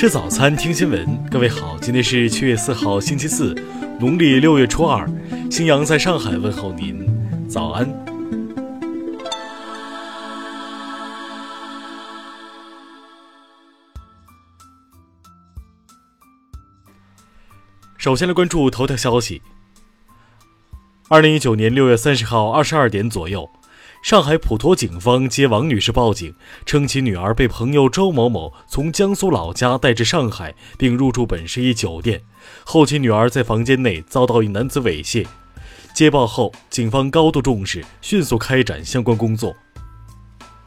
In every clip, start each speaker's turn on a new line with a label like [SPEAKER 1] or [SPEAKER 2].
[SPEAKER 1] 吃早餐，听新闻。各位好，今天是七月四号，星期四，农历六月初二。新阳在上海问候您，早安。首先来关注头条消息。二零一九年六月三十号二十二点左右。上海普陀警方接王女士报警，称其女儿被朋友周某某从江苏老家带至上海，并入住本市一酒店。后其女儿在房间内遭到一男子猥亵。接报后，警方高度重视，迅速开展相关工作。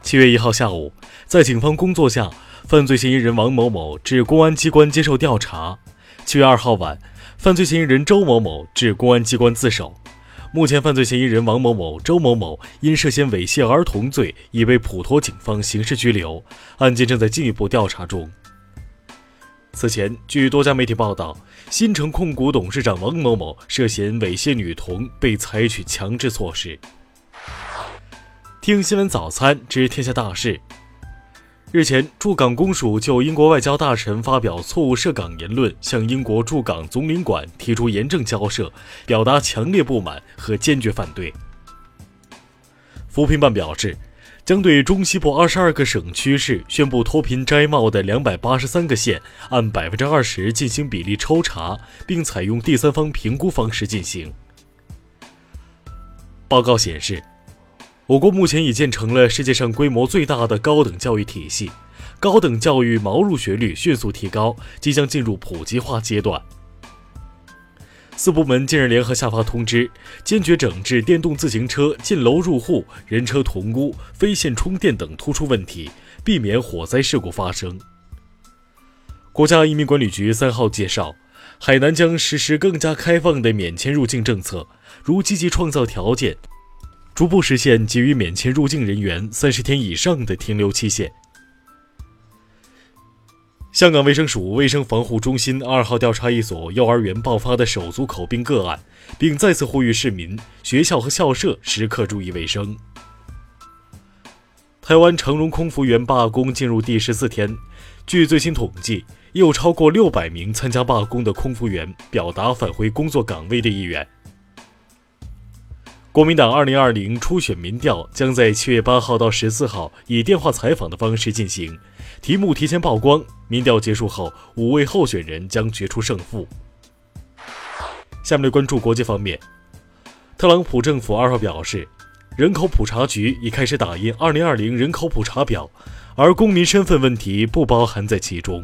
[SPEAKER 1] 七月一号下午，在警方工作下，犯罪嫌疑人王某某至公安机关接受调查。七月二号晚，犯罪嫌疑人周某某至公安机关自首。目前，犯罪嫌疑人王某某、周某某因涉嫌猥亵儿童罪，已被普陀警方刑事拘留，案件正在进一步调查中。此前，据多家媒体报道，新城控股董事长王某某涉嫌猥亵女童，被采取强制措施。听新闻早餐知天下大事。日前，驻港公署就英国外交大臣发表错误涉港言论，向英国驻港总领馆提出严正交涉，表达强烈不满和坚决反对。扶贫办表示，将对中西部二十二个省区市宣布脱贫摘帽的两百八十三个县，按百分之二十进行比例抽查，并采用第三方评估方式进行。报告显示。我国目前已建成了世界上规模最大的高等教育体系，高等教育毛入学率迅速提高，即将进入普及化阶段。四部门近日联合下发通知，坚决整治电动自行车进楼入户、人车同屋、非线充电等突出问题，避免火灾事故发生。国家移民管理局三号介绍，海南将实施更加开放的免签入境政策，如积极创造条件。逐步实现给予免签入境人员三十天以上的停留期限。香港卫生署卫生防护中心二号调查一所幼儿园爆发的手足口病个案，并再次呼吁市民、学校和校舍时刻注意卫生。台湾长荣空服员罢工进入第十四天，据最新统计，有超过六百名参加罢工的空服员表达返回工作岗位的意愿。国民党二零二零初选民调将在七月八号到十四号以电话采访的方式进行，题目提前曝光。民调结束后，五位候选人将决出胜负。下面关注国际方面，特朗普政府二号表示，人口普查局已开始打印二零二零人口普查表，而公民身份问题不包含在其中。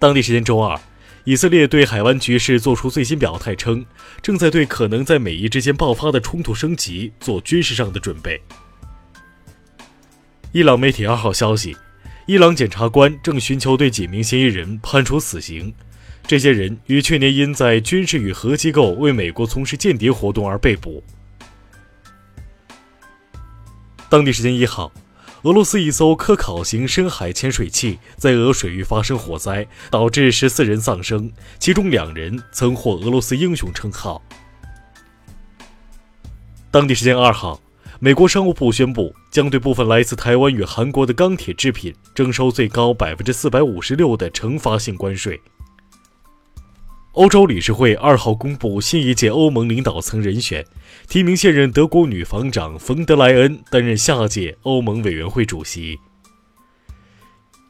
[SPEAKER 1] 当地时间周二。以色列对海湾局势作出最新表态，称正在对可能在美伊之间爆发的冲突升级做军事上的准备。伊朗媒体二号消息，伊朗检察官正寻求对几名嫌疑人判处死刑，这些人于去年因在军事与核机构为美国从事间谍活动而被捕。当地时间一号。俄罗斯一艘科考型深海潜水器在俄水域发生火灾，导致十四人丧生，其中两人曾获俄罗斯英雄称号。当地时间二号，美国商务部宣布将对部分来自台湾与韩国的钢铁制品征收最高百分之四百五十六的惩罚性关税。欧洲理事会二号公布新一届欧盟领导层人选，提名现任德国女防长冯德莱恩担任下届欧盟委员会主席。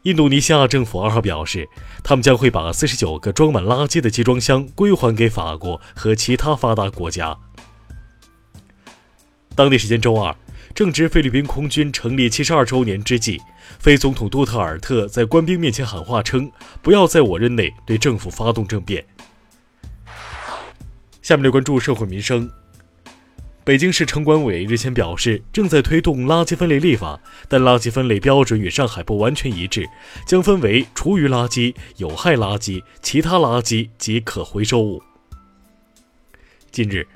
[SPEAKER 1] 印度尼西亚政府二号表示，他们将会把四十九个装满垃圾的集装箱归还给法国和其他发达国家。当地时间周二，正值菲律宾空军成立七十二周年之际，菲总统杜特尔特在官兵面前喊话称：“不要在我任内对政府发动政变。”下面来关注社会民生。北京市城管委日前表示，正在推动垃圾分类立法，但垃圾分类标准与上海不完全一致，将分为厨余垃圾、有害垃圾、其他垃圾及可回收物。近日，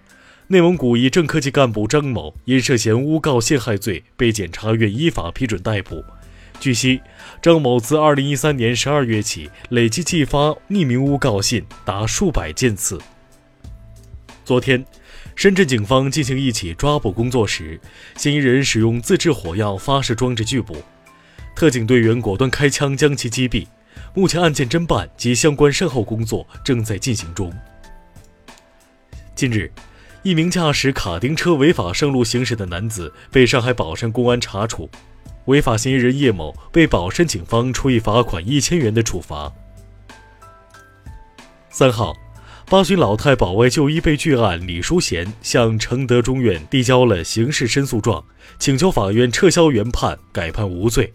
[SPEAKER 1] 内蒙古一正科级干部张某因涉嫌诬告陷害罪被检察院依法批准逮捕。据悉，张某自2013年12月起，累计寄发匿名诬告信达数百件次。昨天，深圳警方进行一起抓捕工作时，嫌疑人使用自制火药发射装置拒捕。特警队员果断开枪将其击毙。目前案件侦办及相关善后工作正在进行中。近日，一名驾驶卡丁车违法上路行驶的男子被上海宝山公安查处，违法嫌疑人叶某被宝山警方处以罚款一千元的处罚。三号，八旬老太保外就医被拒案，李淑贤向承德中院递交了刑事申诉状，请求法院撤销原判，改判无罪。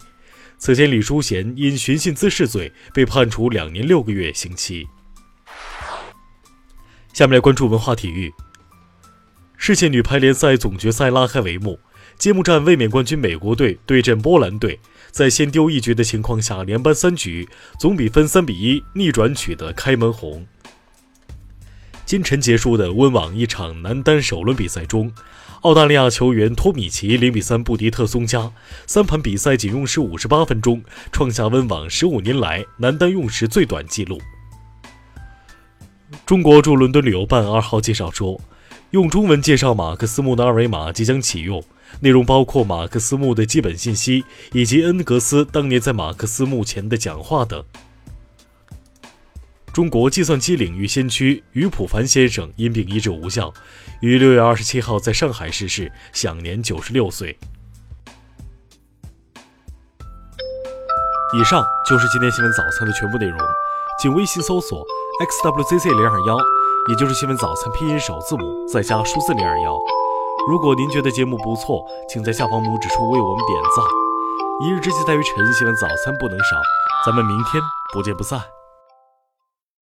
[SPEAKER 1] 此前，李淑贤因寻衅滋事罪被判处两年六个月刑期。下面来关注文化体育。世界女排联赛总决赛拉开帷幕，揭幕战卫冕冠军美国队对阵波兰队，在先丢一局的情况下，连扳三局，总比分三比一逆转取得开门红。今晨结束的温网一场男单首轮比赛中。澳大利亚球员托米奇零比三不敌特松加，三盘比赛仅用时五十八分钟，创下温网十五年来男单用时最短纪录。中国驻伦敦旅游办二号介绍说，用中文介绍马克思墓的二维码即将启用，内容包括马克思墓的基本信息以及恩格斯当年在马克思墓前的讲话等。中国计算机领域先驱于普凡先生因病医治无效，于六月二十七号在上海逝世，享年九十六岁。以上就是今天新闻早餐的全部内容，请微信搜索 xwzc 零二幺，也就是新闻早餐拼音首字母再加数字零二幺。如果您觉得节目不错，请在下方拇指处为我们点赞。一日之计在于晨，新闻早餐不能少，咱们明天不见不散。